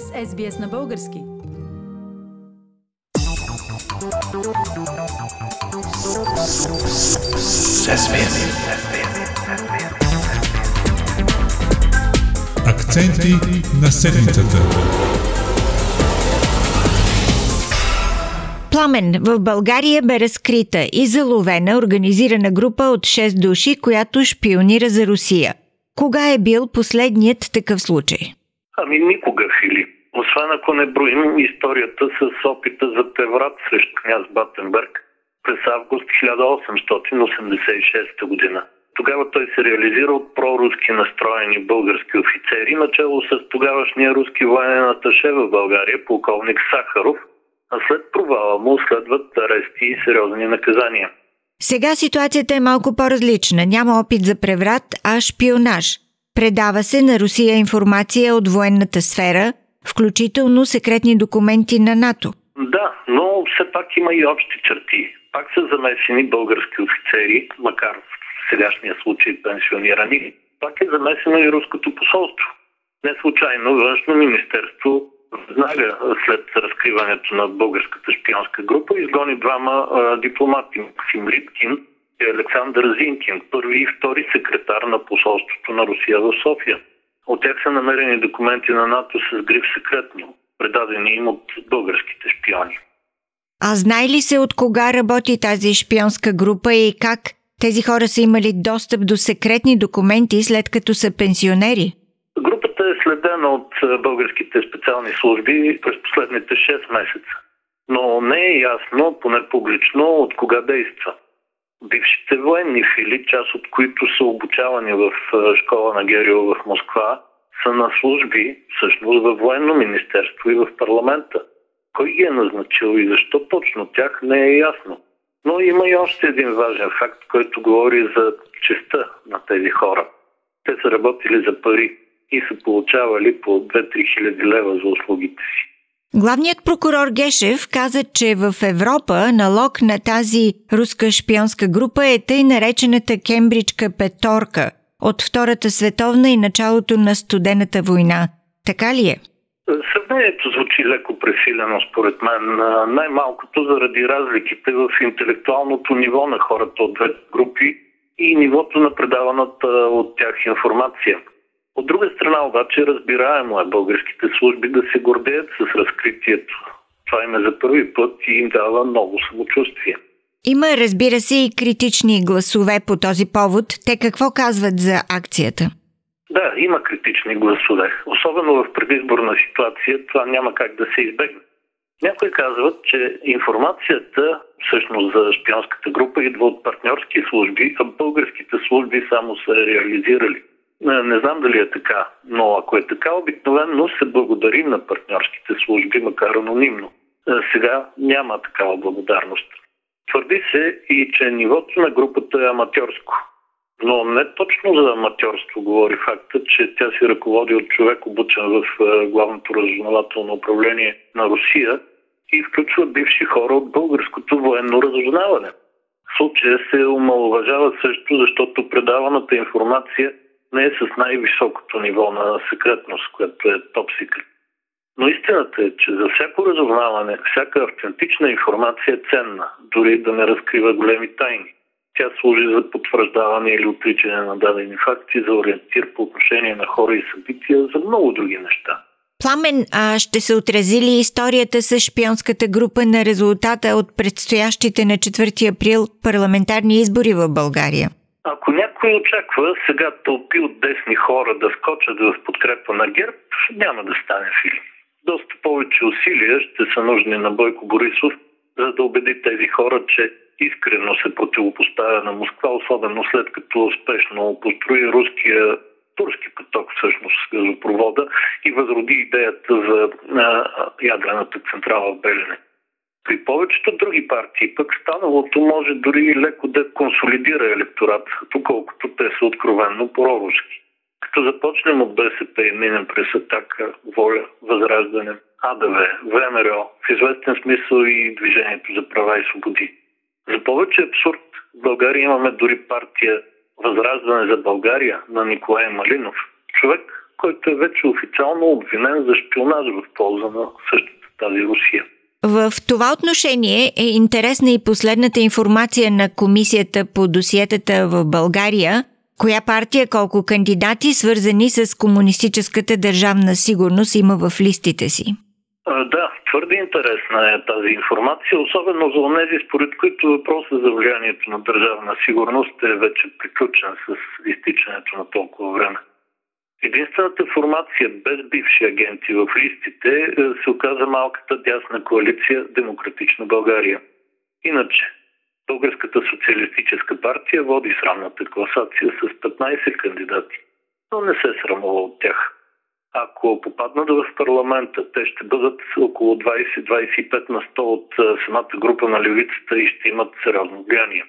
сте с SBS на български. Акценти на седмицата. Пламен в България бе разкрита и заловена организирана група от 6 души, която шпионира за Русия. Кога е бил последният такъв случай? Ами никога, Филип. Освен ако не броим историята с опита за преврат срещу княз Батенберг през август 1886 година. Тогава той се реализира от проруски настроени български офицери, начало с тогавашния руски военен аташе в България, полковник Сахаров, а след провала му следват арести и сериозни наказания. Сега ситуацията е малко по-различна. Няма опит за преврат, а шпионаж. Предава се на Русия информация от военната сфера, включително секретни документи на НАТО. Да, но все пак има и общи черти. Пак са замесени български офицери, макар в сегашния случай пенсионирани. Пак е замесено и руското посолство. Не случайно външно министерство веднага след разкриването на българската шпионска група изгони двама а, дипломати Максим Риткин и Александър Зинкин, първи и втори секретар на посолството на Русия в София. От тях са намерени документи на НАТО с гриф секретно, предадени им от българските шпиони. А знае ли се от кога работи тази шпионска група и как тези хора са имали достъп до секретни документи след като са пенсионери? Групата е следена от българските специални служби през последните 6 месеца. Но не е ясно, поне публично, от кога действа. Бившите военни фили, част от които са обучавани в школа на Герио в Москва, са на служби всъщност във военно министерство и в парламента. Кой ги е назначил и защо точно тях не е ясно. Но има и още един важен факт, който говори за честа на тези хора. Те са работили за пари и са получавали по 2-3 хиляди лева за услугите си. Главният прокурор Гешев каза, че в Европа налог на тази руска шпионска група е тъй наречената кембриджка петорка от Втората световна и началото на студената война. Така ли е? Сравнението звучи леко пресилено, според мен. Най-малкото заради разликите в интелектуалното ниво на хората от двете групи и нивото на предаваната от тях информация. От друга страна обаче разбираемо е българските служби да се гордеят с разкритието. Това им е за първи път и им дава много самочувствие. Има, разбира се, и критични гласове по този повод. Те какво казват за акцията? Да, има критични гласове. Особено в предизборна ситуация това няма как да се избегне. Някои казват, че информацията всъщност за шпионската група идва от партньорски служби, а българските служби само са реализирали. Не, знам дали е така, но ако е така, обикновено се благодари на партньорските служби, макар анонимно. Е, сега няма такава благодарност. Твърди се и, че нивото на групата е аматьорско. Но не точно за аматьорство говори факта, че тя се ръководи от човек обучен в е, главното разузнавателно управление на Русия и включва бивши хора от българското военно разузнаване. Случая се омалуважава също, защото предаваната информация не е с най-високото ниво на секретност, което е топ секрет. Но истината е, че за всяко разузнаване, всяка автентична информация е ценна, дори да не разкрива големи тайни. Тя служи за потвърждаване или отричане на дадени факти, за ориентир по отношение на хора и събития, за много други неща. Пламен, а ще се отрази ли историята с шпионската група на резултата от предстоящите на 4 април парламентарни избори в България? Ако някой очаква сега тълпи от десни хора да скочат в подкрепа на ГЕРБ, няма да стане филм. Доста повече усилия ще са нужни на Бойко Борисов, за да убеди тези хора, че искрено се противопоставя на Москва, особено след като успешно построи руския турски поток, всъщност газопровода и възроди идеята за а, ядрената централа в Белене. При повечето други партии пък станалото може дори леко да консолидира електорат, доколкото те са откровенно проруски. Като започнем от БСП и минем през Атака, Воля, Възраждане, АДВ, ВМРО, в известен смисъл и Движението за права и свободи. За повече абсурд в България имаме дори партия Възраждане за България на Николай Малинов. Човек, който е вече официално обвинен за шпионаж в полза на същата тази Русия. В това отношение е интересна и последната информация на комисията по досиетата в България, коя партия колко кандидати, свързани с комунистическата държавна сигурност, има в листите си. Да, твърде интересна е тази информация, особено за тези, според които въпросът за влиянието на държавна сигурност е вече приключен с изтичането на толкова време. Единствената формация без бивши агенти в листите е, се оказа малката дясна коалиция Демократична България. Иначе, Българската социалистическа партия води срамната класация с 15 кандидати, но не се срамува от тях. Ако попаднат в парламента, те ще бъдат около 20-25 на 100 от самата група на левицата и ще имат сериозно влияние.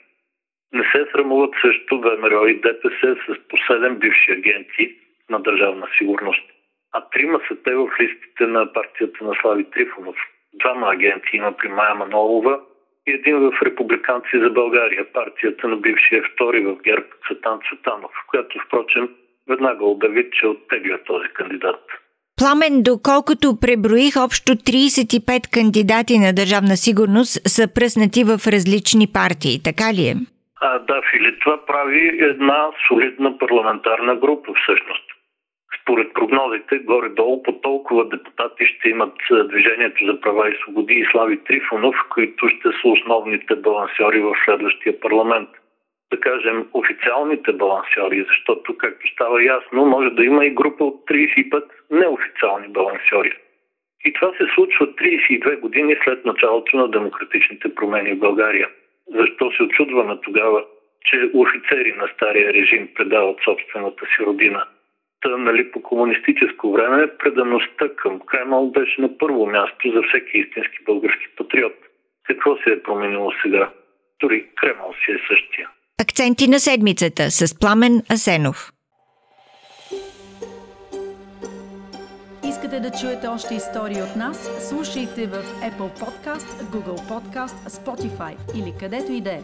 Не се срамуват също ВМРО и ДПС с по 7 бивши агенти на държавна сигурност. А трима са те в листите на партията на Слави Трифонов. Двама агенти има при Майя Манолова и един в Републиканци за България, партията на бившия втори в ГЕРБ Цветан Цветанов, която впрочем веднага обяви, че оттегля този кандидат. Пламен, доколкото преброих общо 35 кандидати на държавна сигурност са пръснати в различни партии, така ли е? А, да, Филип, това прави една солидна парламентарна група всъщност. Според прогнозите, горе-долу по толкова депутати ще имат Движението за права и свободи и Слави Трифонов, които ще са основните балансьори в следващия парламент – да кажем, официалните балансьори, защото, както става ясно, може да има и група от 35 неофициални балансьори. И това се случва 32 години след началото на демократичните промени в България. Защо се очудваме тогава, че офицери на стария режим предават собствената си родина? Та, нали, по комунистическо време предаността към Кремъл беше на първо място за всеки истински български патриот. Какво се е променило сега? Дори Кремъл си е същия. Акценти на седмицата с Пламен Асенов. Искате да чуете още истории от нас? Слушайте в Apple Podcast, Google Podcast, Spotify или където и да е.